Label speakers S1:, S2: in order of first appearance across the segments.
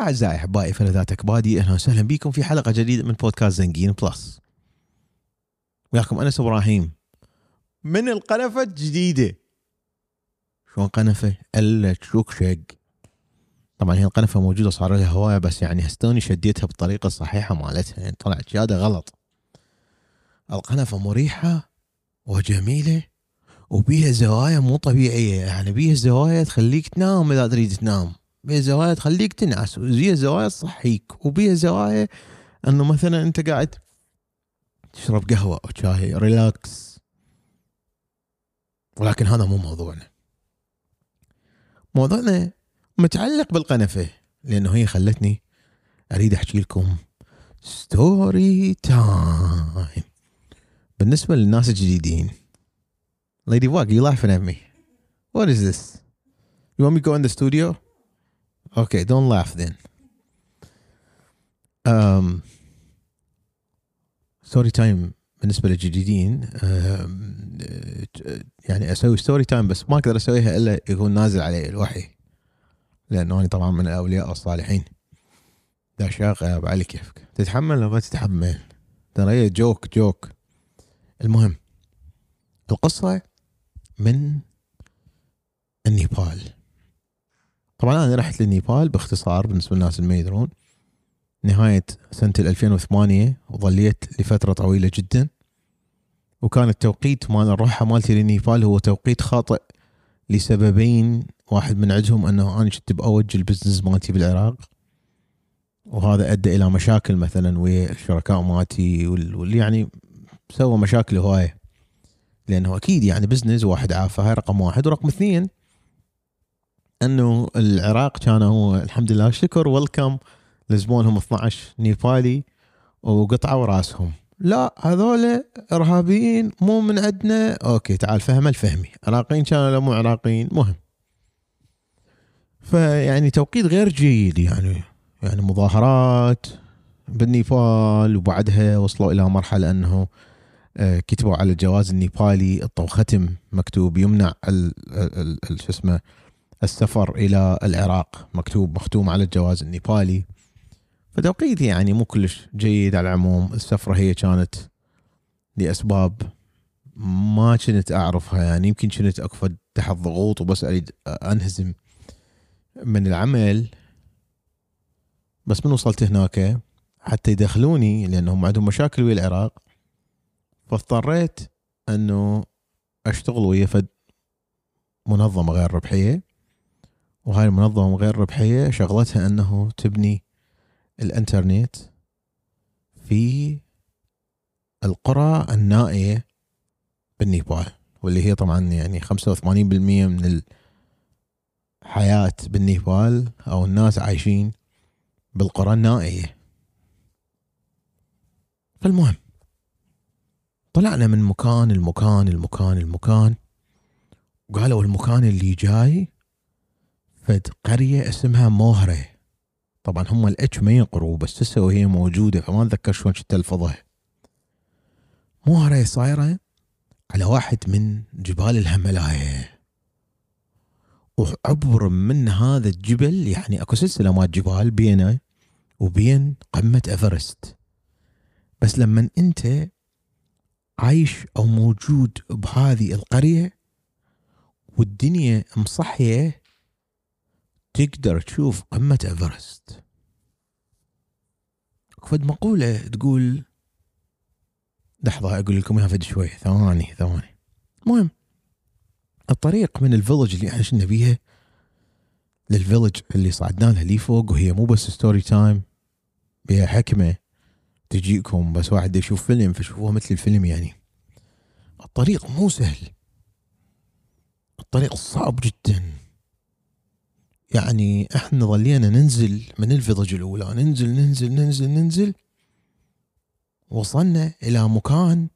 S1: أعزائي أحبائي فلذات أكبادي أهلا وسهلا بكم في حلقة جديدة من بودكاست زنقين بلس. وياكم أنس إبراهيم من القنفة الجديدة. شلون قنفة؟ إلا تشوك شق. طبعا هي القنفة موجودة صار لها هواية بس يعني هستوني شديتها بالطريقة الصحيحة مالتها. يعني طلعت زيادة غلط. القنفة مريحة وجميلة وبيها زوايا مو طبيعية. يعني بيها زوايا تخليك تنام إذا تريد تنام. بيها زوايا تخليك تنعس وبيها زوايا تصحيك وبيها زوايا إنه مثلا أنت قاعد تشرب قهوة أو شاي relax ولكن هذا مو موضوعنا موضوعنا متعلق بالقنفة لأنه هي خلتني أريد أحكي لكم story time بالنسبة للناس الجديدين Lady Bug, you laughing at me. What is this? You want me to go in the studio? Okay, don't laugh then. Um, story time بالنسبة للجديدين أم، يعني أسوي story time بس ما أقدر أسويها إلا يكون نازل علي الوحي. لأنه أنا طبعا من الأولياء الصالحين. دا شاغ على كيفك؟ تتحمل لو ما تتحمل؟ ترى هي joke joke المهم القصة من النيبال. طبعا أنا رحت للنيبال باختصار بالنسبة للناس اللي ما يدرون. نهاية سنة 2008 وظليت لفترة طويلة جدا. وكان التوقيت مال الروحه مالتي للنيبال هو توقيت خاطئ لسببين. واحد من عندهم أنه أنا كنت بأوج ال business مالتي بالعراق. وهذا أدى إلى مشاكل مثلا ويا الشركاء مالتي وال- واللي يعني سوى مشاكل هواية. لأنه أكيد يعني بزنس واحد عافى هاي رقم واحد ورقم اثنين. انه العراق كان هو الحمد لله شكر ويلكم لزبونهم 12 نيبالي وقطعوا راسهم. لا هذول إرهابيين مو من عندنا. أوكي تعال فهم الفهمي. عراقيين كانوا ولا مو عراقيين مهم. فيعني توقيت غير جيد يعني. يعني مظاهرات بالنيبال وبعدها وصلوا إلى مرحلة أنه آه، كتبوا على الجواز النيبالي. حطوا ختم مكتوب يمنع شو اسمه السفر إلى العراق مكتوب مختوم على الجواز النيبالي. فتوقيت يعني مو كلش جيد على العموم. السفرة هي كانت لأسباب ما كنت أعرفها يعني. يمكن كنت أكفد تحت ضغوط وبس أريد أنهزم من العمل. بس من وصلت هناك حتى يدخلوني لأنهم عندهم مشاكل ويا العراق. فاضطريت أنه أشتغل ويا فد منظمة غير ربحية. وهاي المنظمة غير ربحية شغلتها أنه تبني الإنترنت في القرى النائية بالنيبال واللي هي طبعا يعني 85% من الحياة بالنيبال أو الناس عايشين بالقرى النائية. فالمهم طلعنا من مكان المكان المكان المكان وقالوا المكان اللي جاي فد قرية اسمها موهرة. طبعا هم الاتش ما ينقروا بس تسوي هي موجودة فما أتذكر شلون كنت الفظها مو هاي صايرة على واحد من جبال الهملايا. وعبر من هذا الجبل يعني أكو سلسلة مال جبال بينه وبين قمة إيفرست. بس لما أنت عايش أو موجود بهذه القرية والدنيا مصحية تقدر تشوف قمة إيفرست. فد مقولة تقول لحظة أقول لكم إياها فد شوي. ثواني ثواني. المهم الطريق من ال village اللي إحنا شلنا بيها لل village اللي صعدنا لها لي فوق وهي مو بس story time بها حكمة تجيكم بس واحد يشوف فيلم فشوفوها مثل الفيلم يعني. الطريق مو سهل. الطريق صعب جدا. يعني إحنا ظلينا ننزل من الفيلج الأولى ننزل ننزل ننزل ننزل. وصلنا إلى مكان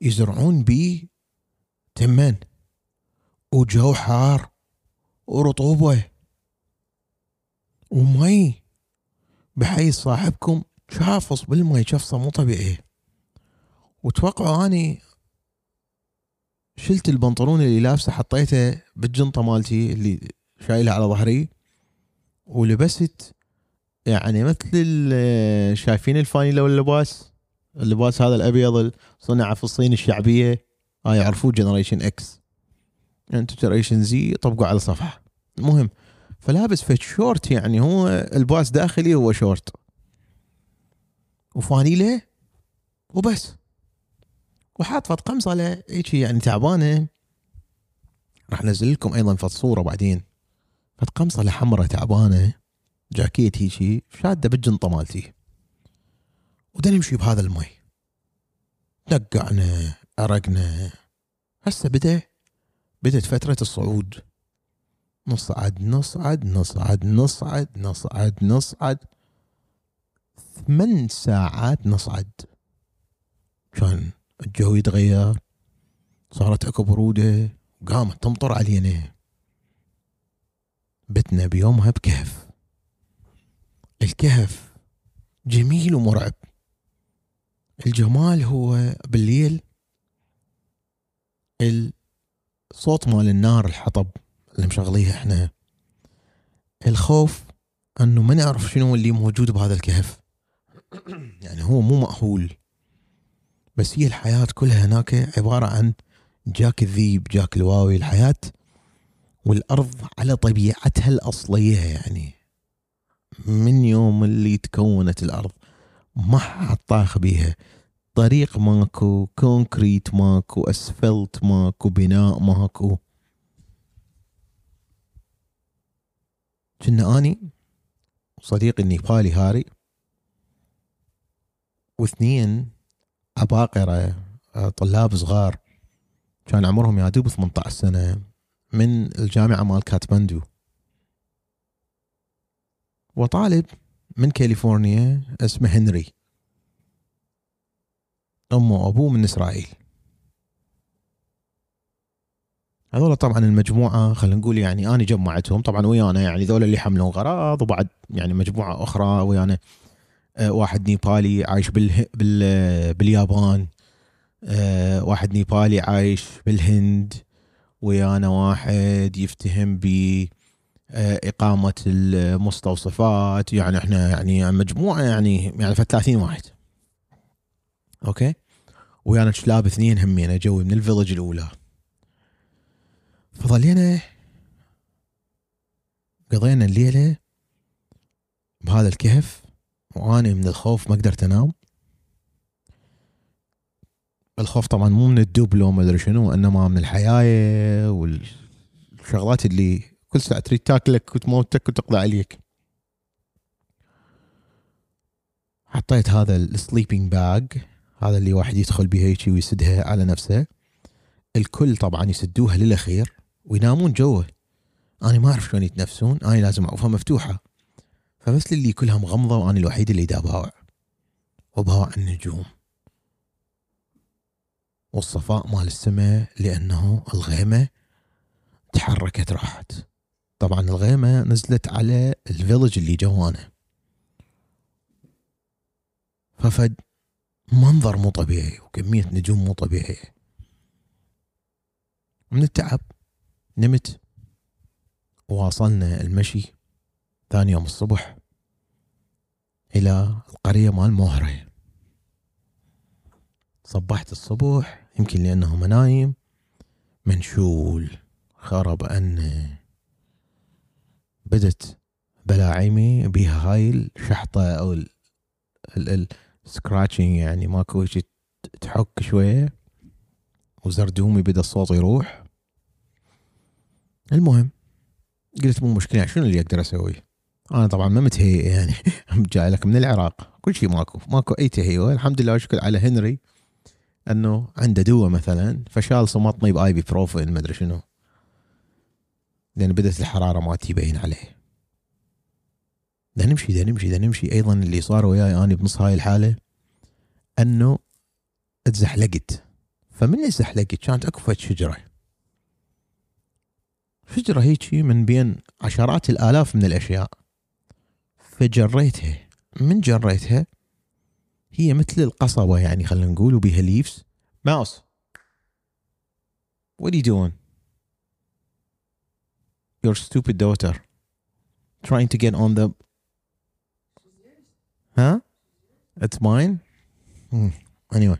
S1: يزرعون بيه تمن وجو حار ورطوبة ومي بحيث صاحبكم شافص بالمي شفصة مو طبيعية. وتوقعوا أني شلت البنطلون اللي لابسه حطيته بالجنطة مالتي اللي شايلها على ظهري ولبست يعني مثل شايفين الفانيلا واللباس؟ اللباس هذا الأبيض صنع في الصين الشعبية. هاي يعرفوه Generation X أنتم Generation Z طبقوا على صفحة. المهم فلابس فد شورت يعني هو الباس داخلي هو شورت وفانيلة وبس. وحاط فت قمصة له هيك يعني تعبانة. راح أنزل لكم أيضا فت صوره بعدين. فت قمصة له حمراء تعبانة جاكيت هيجي شادة بالجنطة مالتي. ودا نمشي بهذا المي. دقعنا أرقنا. هسه بدأ بدت فترة الصعود. نصعد نصعد نصعد نصعد نصعد نصعد. ثمان ساعات نصعد. كان الجو يتغير صارت أكو برودة وقامت تمطر علينا. بتنا بيومها بكهف. الكهف جميل ومرعب. الجمال هو بالليل الصوت مال النار الحطب اللي مشغليها إحنا. الخوف انه ما نعرف شنو اللي موجود بهذا الكهف. يعني هو مو مأهول. بس هي الحياة كلها هناك عبارة عن جاك الذيب جاك الواوي. الحياة والأرض على طبيعتها الأصلية يعني. من يوم اللي تكونت الأرض ما حد طاخ بيها. طريق ماكو كونكريت ماكو أسفلت ماكو بناء ماكو. كنا آني وصديقي النيبالي هاري. واثنين عباقرة طلاب صغار. كان عمرهم يا دوب 18 سنة. من الجامعة مال كاتماندو. وطالب من كاليفورنيا اسمه هنري. أمه وأبوه من إسرائيل. هذول طبعا المجموعة خلينا نقول يعني أنا جمعتهم. طبعا ويانا يعني ذول اللي حملوا غراض وبعد يعني مجموعة أخرى ويانا آه، واحد نيبالي عايش بال بال باليابان آه، واحد نيبالي عايش بالهند. ويانا واحد يفتهم ب آه، إقامة المستوصفات. يعني إحنا يعني مجموعة يعني يعني في 30 واحد. okay؟ ويانا چلاب اثنين همينة جوي من ال village الأولى. فظلينا قضينا الليلة بهذا الكهف واني من الخوف ما قدرت أنام. الخوف طبعا مو من الدب لو ما أدري شنو إنما من الحيايه والشغلات اللي كل ساعة تريد تاكلك وتموتك وتقضي عليك. حطيت هذا ال sleeping bag هذا اللي واحد يدخل بها هيك ويسدها على نفسه. الكل طبعا يسدوها للأخير وينامون جوه. أنا ما أعرف شلون يتنفسون أنا لازم اعوفها مفتوحة. فبس اللي كلها مغمضه وأنا الوحيد اللي دا أباوع وأباوع النجوم. والصفاء مال السماء لأنه الغيمة تحركت راحت. طبعا الغيمة نزلت على ال village اللي جوانا ففد منظر مو طبيعي وكمية نجوم مو طبيعية. من التعب نمت وواصلنا المشي ثاني يوم الصبح إلى القرية مال موهرة. صبحت الصبح يمكن لأنه منايم منشول خرب أن بدت بلاعيمي بها هاي الشحطة أو ال ال ال scratching يعني ماكو شيء تحك شوية. وزردومي بدأ الصوت يروح. المهم قلت مو مشكلة شنو اللي أقدر أسوي؟ أنا طبعا ما متهيئ يعني جاي لك من العراق. كل شيء ماكو ماكو أي تهيئه الحمد لله اشكر على هنري. أنه عنده دواء مثلا فشال صمطني بآي بي بروفين ما أدري شنو. لأن بدأت الحرارة ما تبين عليه. دا نمشي دا نمشي دا نمشي أيضا اللي صار وياي اني بنص هاي الحالة أنه اتزحلقت. فمن اتزحلقت كانت أكو شجرة. شجرة هيجي من بين عشرات الآلاف من الأشياء. فجريتها. من جريتها؟ هي مثل القصبة يعني خلينا نقول وبيها ليفز ماوس What are you doing? Your stupid daughter. Trying to get on the ها اتس ماين anyway.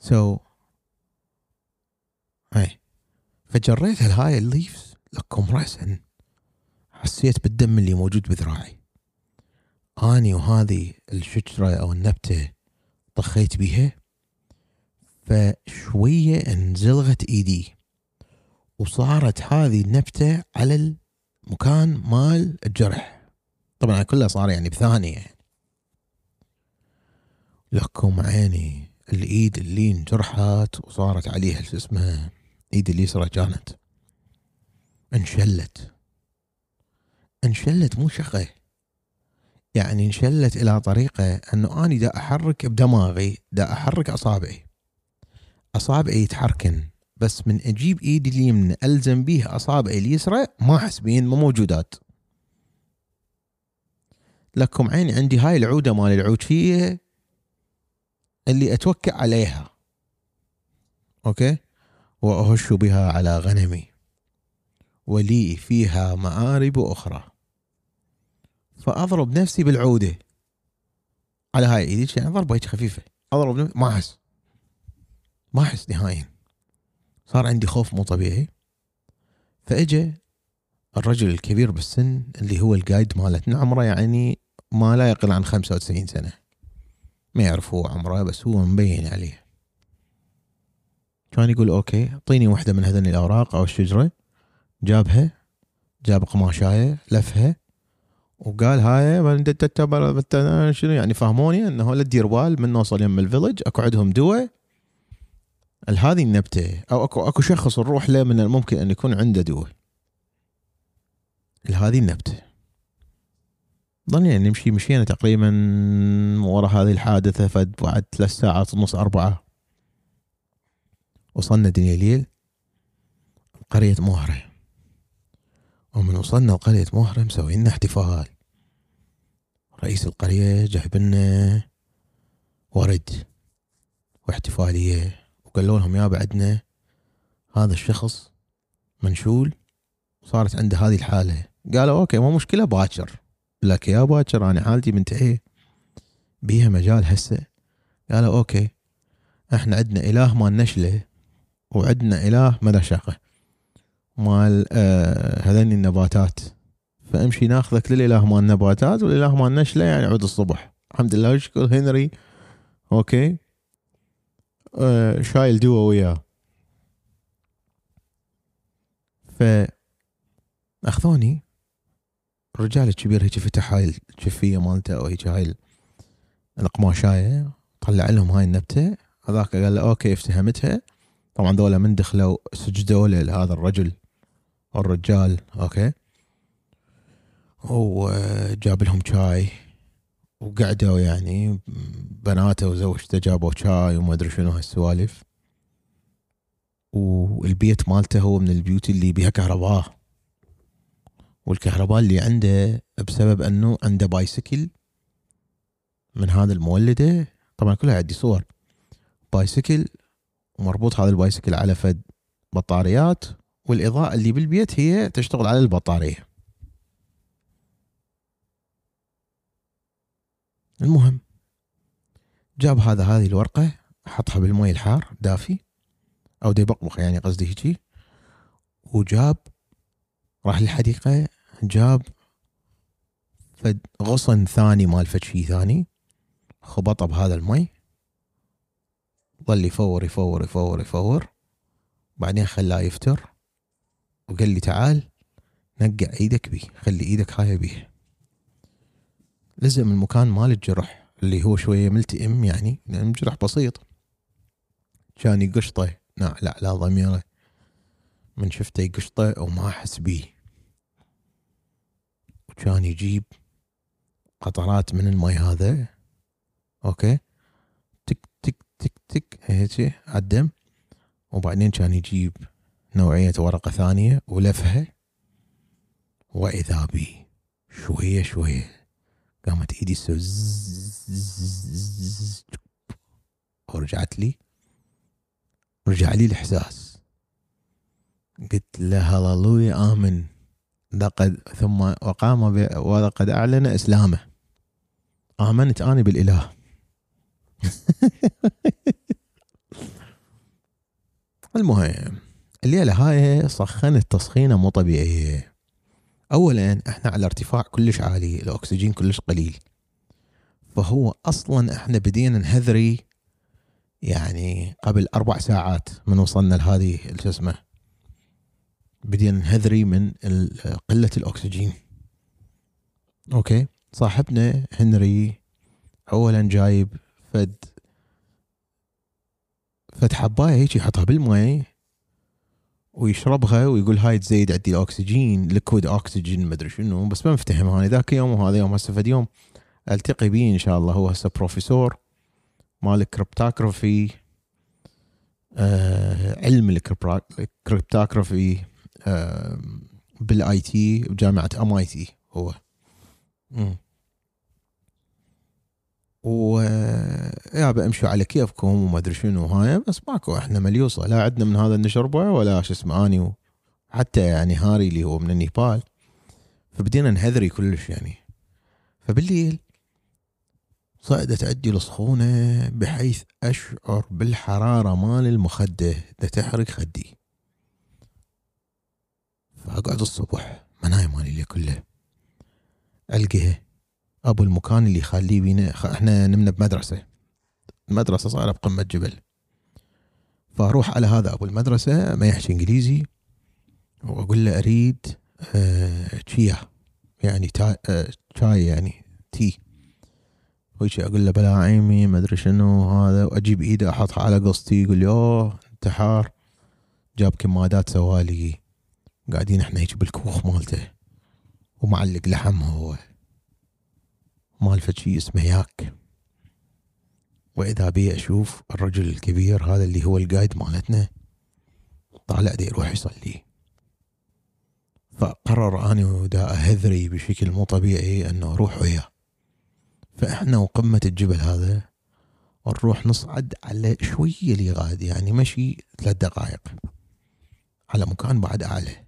S1: So هاي فجريت هاي الليفز لكم راسا حسيت بالدم اللي موجود بذراعي. أني وهذه الشجرة أو النبتة طخيت بيها فشوية انزلغت إيدي وصارت هذه النبتة على المكان مال الجرح. طبعا كلها صار يعني بثانية. يعني. لكم عيني الإيد اللي انجرحت وصارت عليها شو اسمها ايدي اليسرى كانت انشلت. انشلت مو شقة. يعني انشلت إلى طريقة أنه أني دا أحرك بدماغي دا أحرك أصابعي. أصابعي يتحركن بس من أجيب إيدي اليمنى ألزم بيها أصابعي اليسرى ما أحس بين ما موجودات. لكم عيني عندي هاي العودة مال العوجيه اللي اتوكل عليها. أوكي؟ واهش بها على غنمي. ولي فيها مآرب أخرى. فأضرب نفسي بالعودة. على هاي ايدي يعني ضربة هيك خفيفة. أضرب نفسي ما أحس. ما أحس نهائيا. صار عندي خوف مو طبيعي. فاجى الرجل الكبير بالسن اللي هو القايد مالتنا عمره يعني ما لا يقل عن 95 سنة. ما يعرف هو عمره بس هو مبين عليه. كان يقول okay أعطيني واحدة من هذين الأوراق أو الشجرة. جابها جاب قماشاية لفها وقال هاي شنو يعني فهموني إنه لا تدير بال من نوصل يم ال village أكو عندهم دواء. هذه النبتة أو أكو أكو شخص نروح له من الممكن إن يكون عنده دواء. هذه النبتة. ظلينا نمشي مشينا تقريبا ورا هذه الحادثة فد بعد ثلاث ساعات ونص أربعة. وصلنا دنيا ليل. قرية مهرة. ومن وصلنا لقرية مهرة مسوي لنا احتفال. رئيس القرية جايب لنا ورد واحتفالية وقالوا لهم يا بعدنا هذا الشخص منشول صارت عنده هذه الحالة. قالوا okay مو مشكلة باكر. لك يا باكر أنا حالتي منتهيه بيها مجال هسه. قالوا okay إحنا عندنا إله مال نشله وعندنا إله مدشقه مال آه هذين النباتات. فامشي ناخذك للإله مال النباتات والإله مال نشله يعني عود الصبح. الحمد لله يشكر هنري؟ okay. آه شايل دوا وياه. ف أخذوني؟ الرجال الكبير هيك فتح هاي الجفيه مالته أو هيك هاي القماشايه طلع لهم هاي النبتة. هذاك قال له okay افتهمتها. طبعا ذولا من دخلوا سجدوا لهذا الرجل. الرجال okay. وجاب لهم شاي وقعدوا يعني بناته وزوجته جابوا شاي وما أدري شنو هالسوالف. والبيت مالته هو من البيوت اللي بيها كهرباء. والكهرباء اللي عنده بسبب أنه عنده بايسكل من هذا المولدة. طبعا كلها عندي صور. بايسكل ومربوط هذا البايسكل على فد بطاريات. والإضاءة اللي بالبيت هي تشتغل على البطارية. المهم جاب هذا هذه الورقة حطها بالمي الحار دافي أو دي يعني قصدي هيجي وجاب راح للحديقة جاب فد غصن ثاني مال فد شي ثاني خبطه بهذا المي ظل يفور يفور يفور يفور بعدين خلاه يفتر. وقال لي تعال نقع إيدك بيه خلي إيدك هاي بيه لزم المكان مال الجرح اللي هو شوية ملتئم يعني لأن جرح بسيط. كان يقشطه نعلى على ضميره من شفته يقشطه وما أحس بيه وكان يجيب قطرات من المي هذا. أوكي. تك تك تك تك هيك عالدم وبعدين كان يجيب نوعية ورقة ثانية ولفها وإذا بي شوية شوية قامت إيدي تسوي ورجعت لي رجع لي الإحساس قلت له هللويا آمن لقد ثم وقام ولقد أعلن إسلامه آمنت أنا بالإله المهم الليلة هاي سخنت تسخينة مو طبيعية. أولا إحنا على ارتفاع كلش عالي الأكسجين كلش قليل. فهو أصلا إحنا بدينا نهذري يعني قبل أربع ساعات من وصلنا لهذه اسمه بدينا نهذري من قلة الأكسجين. أوكي؟ صاحبنا هنري أولا جايب فد فد حباية هيك يحطها بالماء ويشربها ويقول هاي تزيد عندي الأكسجين liquid oxygen ما أدري شنو بس ما مفتهم أنا ذاك يوم وهذا يوم هسه فد يوم ألتقي به إن شاء الله هو هسه بروفيسور مال ال cryptography آه علم ال cryptography آه بال IT بجامعة MIT هو. و يا أمشوا على كيفكم وما أدري شنو. هاي بس ماكو إحنا مليوصة. لا عندنا من هذا نشربه ولا شو اسمه أني حتى يعني هاري اللي هو من النيبال. فبدينا نهذري كلش يعني. فبالليل صعدت عندي السخونة بحيث أشعر بالحرارة مال المخدة. تحرق خدي. فأقعد الصبح. ما نايم مالي كله. ألقيه أبو المكان اللي يخليه بينا. إحنا نمنا بمدرسة. المدرسة صايرة بقمة جبل. فأروح على هذا أبو المدرسة ما يحكي إنجليزي. وأقول له أريد آه تشيا يعني تا آه شاي يعني تي. ويجي أقول له بلا عيمي ما أدري شنو هذا. وأجيب إيده أحطها على قصتي. يقول لي أوه انتحار. جاب كمادات سوالي. قاعدين إحنا هيك بالكوخ مالته. ومعلق لحم هو. مال شيء اسمه ياك. وإذا بي أشوف الرجل الكبير هذا اللي هو القايد مالتنا طالع دي يروح يصلي. فقرر اني ودا أهذري بشكل مو طبيعي أنه أروح وياه. فإحنا وقمة الجبل هذا نروح نصعد على شوية اللي غاد يعني مشي ثلاث دقائق. على مكان بعد أعلى.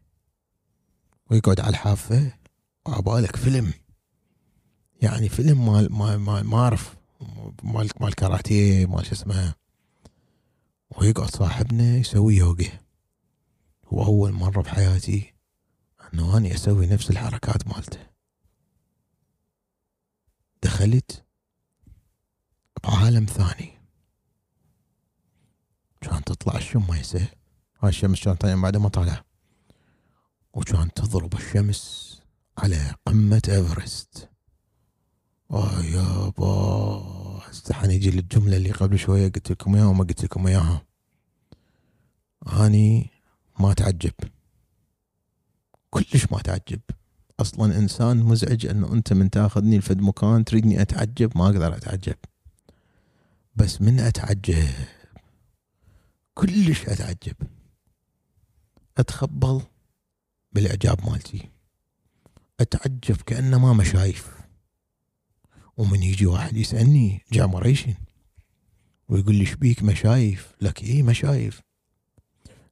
S1: ويقعد على الحافة وعبالك فيلم. يعني فيلم مال مال مال ما اعرف مال مال كاراتيه مال شو اسمه ويقعد صاحبنا يسوي يوغا هو أول مرة بحياتي أنه أنا أسوي نفس الحركات مالته. دخلت بعالم ثاني. كان تطلع الشميسة. هاي الشمس كانت بعد ما طالع. وكان تضرب الشمس على قمة إيفرست. آه يابا هسه حنيجي للجملة اللي قبل شوية قلت لكم إياها وما قلت لكم إياها. أني ما اتعجب كلش ما اتعجب أصلا إنسان مزعج إنه أنت من تاخذني لفد مكان تريدني أتعجب ما أقدر أتعجب. بس من أتعجب؟ كلش أتعجب. أتخبل بالإعجاب مالتي. أتعجب كأنه ما مشايف. ومن يجي واحد يسألني جاء مريشن ويقول لي شبيك مشايف. لك إيه مشايف.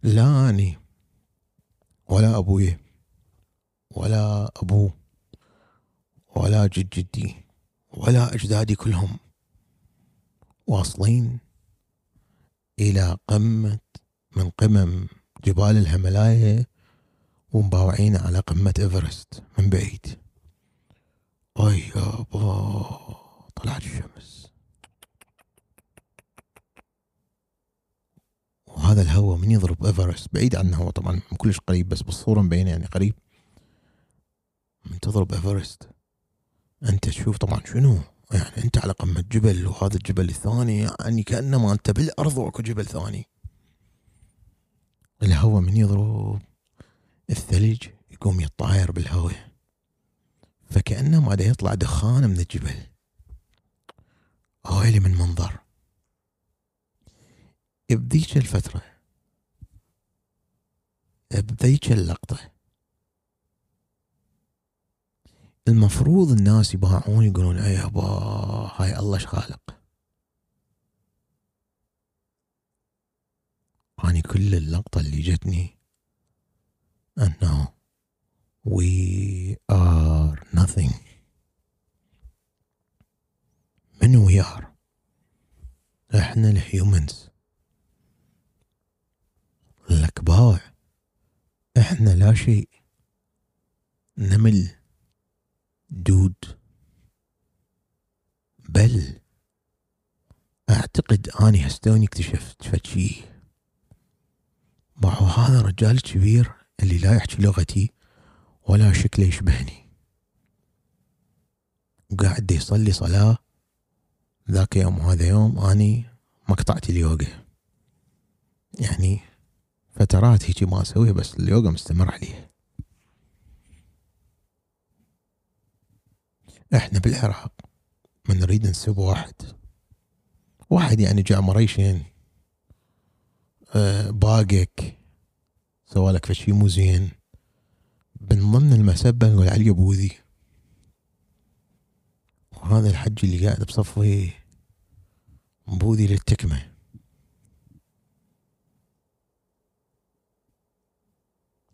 S1: لا أني ولا أبوي ولا ابوه ولا جد جدي ولا أجدادي كلهم واصلين إلى قمة من قمم جبال الهملايا ومباوعين على قمة إيفرست من بعيد اي يابا طلعت الشمس وهذا يضرب ايفرست بعيد عنه هو طبعا كلش قريب بس بالصورة مبينه يعني قريب. من تضرب ايفرست أنت تشوف طبعا شنو؟ يعني أنت على قمة جبل وهذا الجبل الثاني يعني كانما أنت بالأرض وأكو جبل ثاني. الهواء من يضرب. الثلج يقوم يطاير بالهواء. فكأنه ما يطلع دخان من الجبل. هاي من منظر. بذيك الفترة. بذيك اللقطة المفروض الناس يباعون يقولون اي أبا هاي الله خالق أني كل اللقطة اللي جتني أنه We are nothing. من we are إحنا الهيومنز الأكباع إحنا لا شيء نمل دود. بل أعتقد آني هستوني اكتشفت فشي هذا رجال كبير اللي لا يحكي لغتي ولا شكله يشبهني. وقاعد يصلي صلاة. ذاك يوم وهذا يوم آني ما قطعت اليوغا يعني فترات هيجي ما أسويها بس اليوغا مستمر عليها. إحنا بالعراق من نريد نسب واحد. واحد يعني جاء مريشين أه باقك سوالك فشي مو زين. من ضمن المسبة نقول علي بوذي وهذا الحج اللي قاعد بصفي بوذي للتكمة.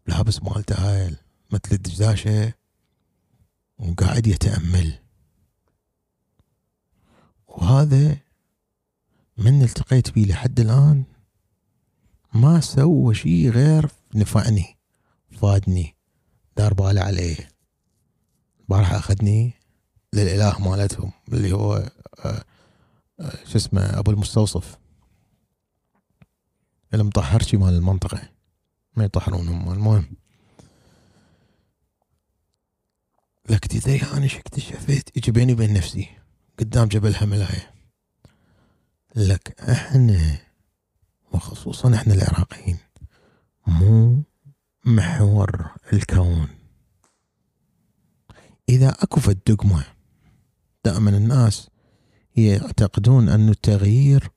S1: لابس مالته هاي مثل الدجاشة وقاعد يتأمل. وهذا من التقيت بيه لحد الآن. ما سوى شيء غير نفعني فادني دار باله عليه. البارحة أخذني للإله مالتهم اللي هو آه، آه، شو اسمه أبو المستوصف. المطهرشي مال المنطقة. ما يطهرون هم. المهم. لك تدري أنا شو اكتشفت يجي بيني وبين نفسي. قدام جبل هملاية لك إحنا وخصوصا إحنا العراقيين مو محور الكون. إذا أكو في الدقمة دائما الناس يعتقدون أن التغيير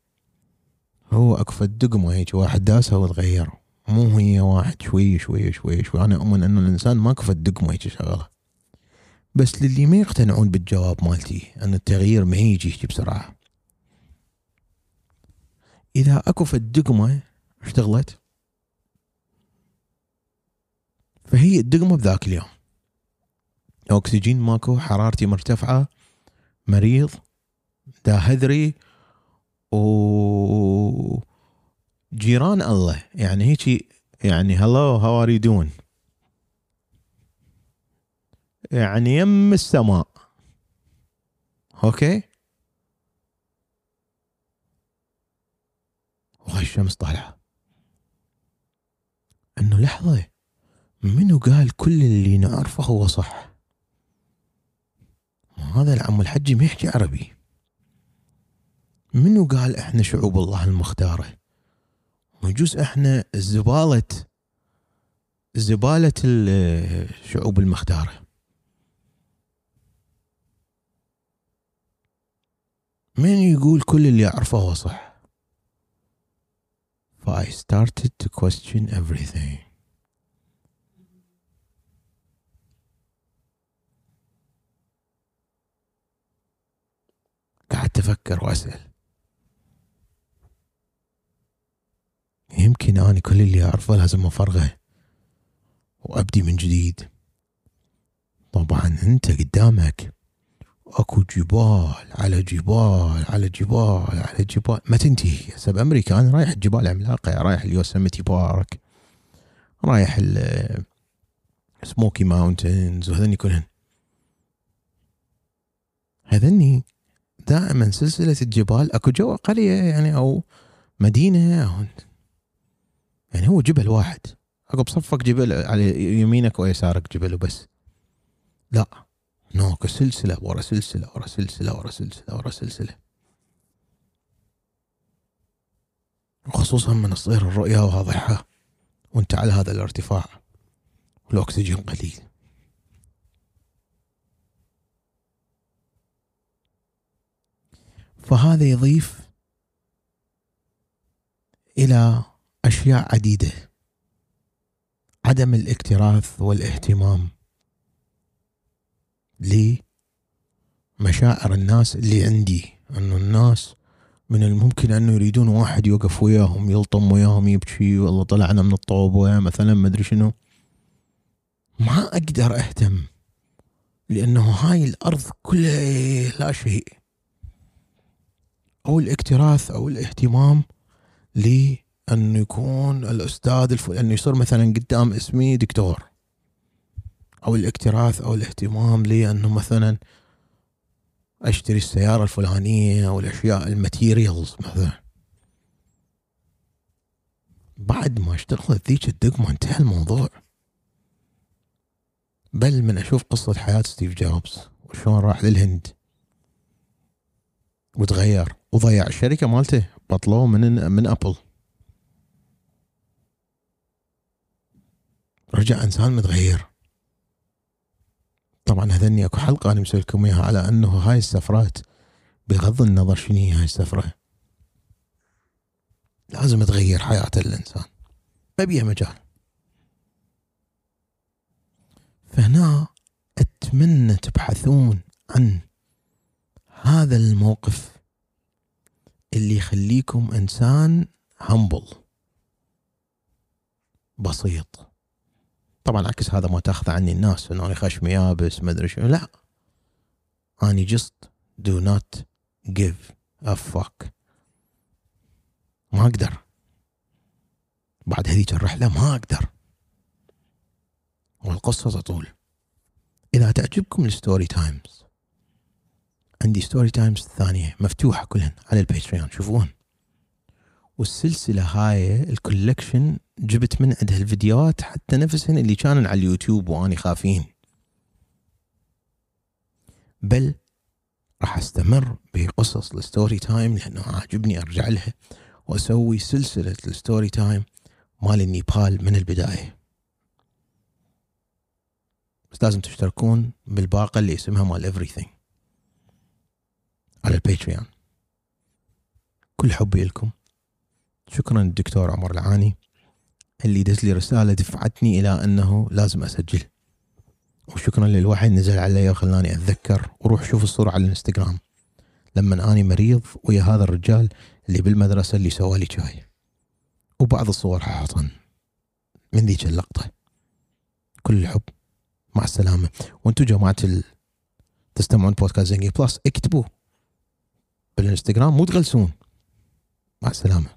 S1: هو في الدقمة هيك واحد داسها وتغير مو هي واحد شوي شوي شوي شوي. أنا أؤمن انه الإنسان ما كفى الدقمة هيك شغلة. بس للي ما يقتنعون بالجواب مالتي أن التغيير ما يجي بسرعة. إذا أكو في الدقمه اشتغلت؟ فهي الدقمه بذاك اليوم. اكسجين ماكو حرارتي مرتفعة مريض دا هذري و جيران الله. يعني هيك يعني هلو هاو ار دون يعني يم السماء. أوكي وهاي الشمس طالعة. إنه لحظة منو قال كل اللي نعرفه هو صح؟ هذا العم الحجي ما يحكي عربي. منو قال إحنا شعوب الله المختارة؟ ويجوز إحنا زبالة زبالة الشعوب المختارة من يقول كل اللي أعرفه هو صح. I started to question everything. قعدت أفكر وأسأل. يمكن أنا كل اللي أعرفه لازم أفرغه وأبدي من جديد. طبعا أنت قدامك. أكو جبال على جبال على جبال على جبال. ما تنتهي هسه بامريكا أنا رايح الجبال عملاقه رايح ال Yosemite Park رايح Smoky Mountains وهذني كلهن. هذني دائما سلسلة الجبال. أكو جوا قرية يعني أو مدينة. يعني هو جبل واحد. اكو بصفك جبل على يمينك ويسارك جبل وبس. لا. هناك سلسلة ورا سلسلة ورا سلسلة ورا سلسلة ورا سلسلة. وخصوصا من تصير الرؤية واضحة وانت على هذا الارتفاع. والأكسجين قليل. فهذا يضيف إلى أشياء عديدة. عدم الاكتراث والاهتمام لمشاعر الناس اللي عندي. أنه الناس من الممكن أنه يريدون واحد يوقف وياهم يلطم وياهم يبكي والله طلعنا من الطوبه مثلا ما أدري شنو. ما أقدر أهتم لأنه هاي الأرض كلها لا شيء. أو الاكتراث أو الاهتمام لأنه يكون الأستاذ الفلاني يصير مثلا قدام اسمي دكتور أو الاكتراث أو الاهتمام لأنه مثلا أشتري السيارة الفلانية أو الأشياء ال materials مثلا. بعد ما اشتغلت ذيك الدقمه انتهى الموضوع. بل من أشوف قصة حياة ستيف جوبز وشلون راح للهند. وتغير. وضيع الشركة مالته بطلوه من من أبل. رجع إنسان متغير. طبعا هذني أكو حلقة أنا مسوي لكم إياها على أنه هاي السفرات بغض النظر شنو هي هاي السفرة. لازم تغير حياة الإنسان. ما بيها مجال. فهنا أتمنى تبحثون عن هذا الموقف اللي يخليكم إنسان humble بسيط. طبعا عكس هذا ما تأخذ عني الناس إنه أنا خشمي يابس ما أدري شنو لا. اني just do not give a fuck. ما أقدر. بعد هذيك الرحلة ما أقدر. والقصة تطول. إذا تعجبكم ال story times عندي story times الثانية مفتوحة كلهن على ال Patreon شوفوهن. والسلسلة هاي ال collection جبت من عندها الفيديوهات حتى نفسهن اللي كانن على اليوتيوب واني خافين. بل راح أستمر بقصص ال story time لأنه عاجبني أرجع لها وأسوي سلسلة ال story time مال النيبال من البداية. بس لازم تشتركون بالباقة اللي اسمها مال everything على ال Patreon كل حبي لكم. شكرا للدكتور عمر العاني اللي دز لي رسالة دفعتني إلى أنه لازم أسجل. وشكرا للوحي نزل علي وخلاني أتذكر. وروح شوف الصورة على الإنستغرام. لما اني مريض ويا هذا الرجال اللي بالمدرسة اللي سوالي شاي وبعض الصور حاطن من ذيك اللقطة. كل الحب. مع السلامة. وأنتم جماعة ال... تستمعون بودكاست زنجي بلس اكتبوا بالإنستغرام. مو تغلسون. مع السلامة.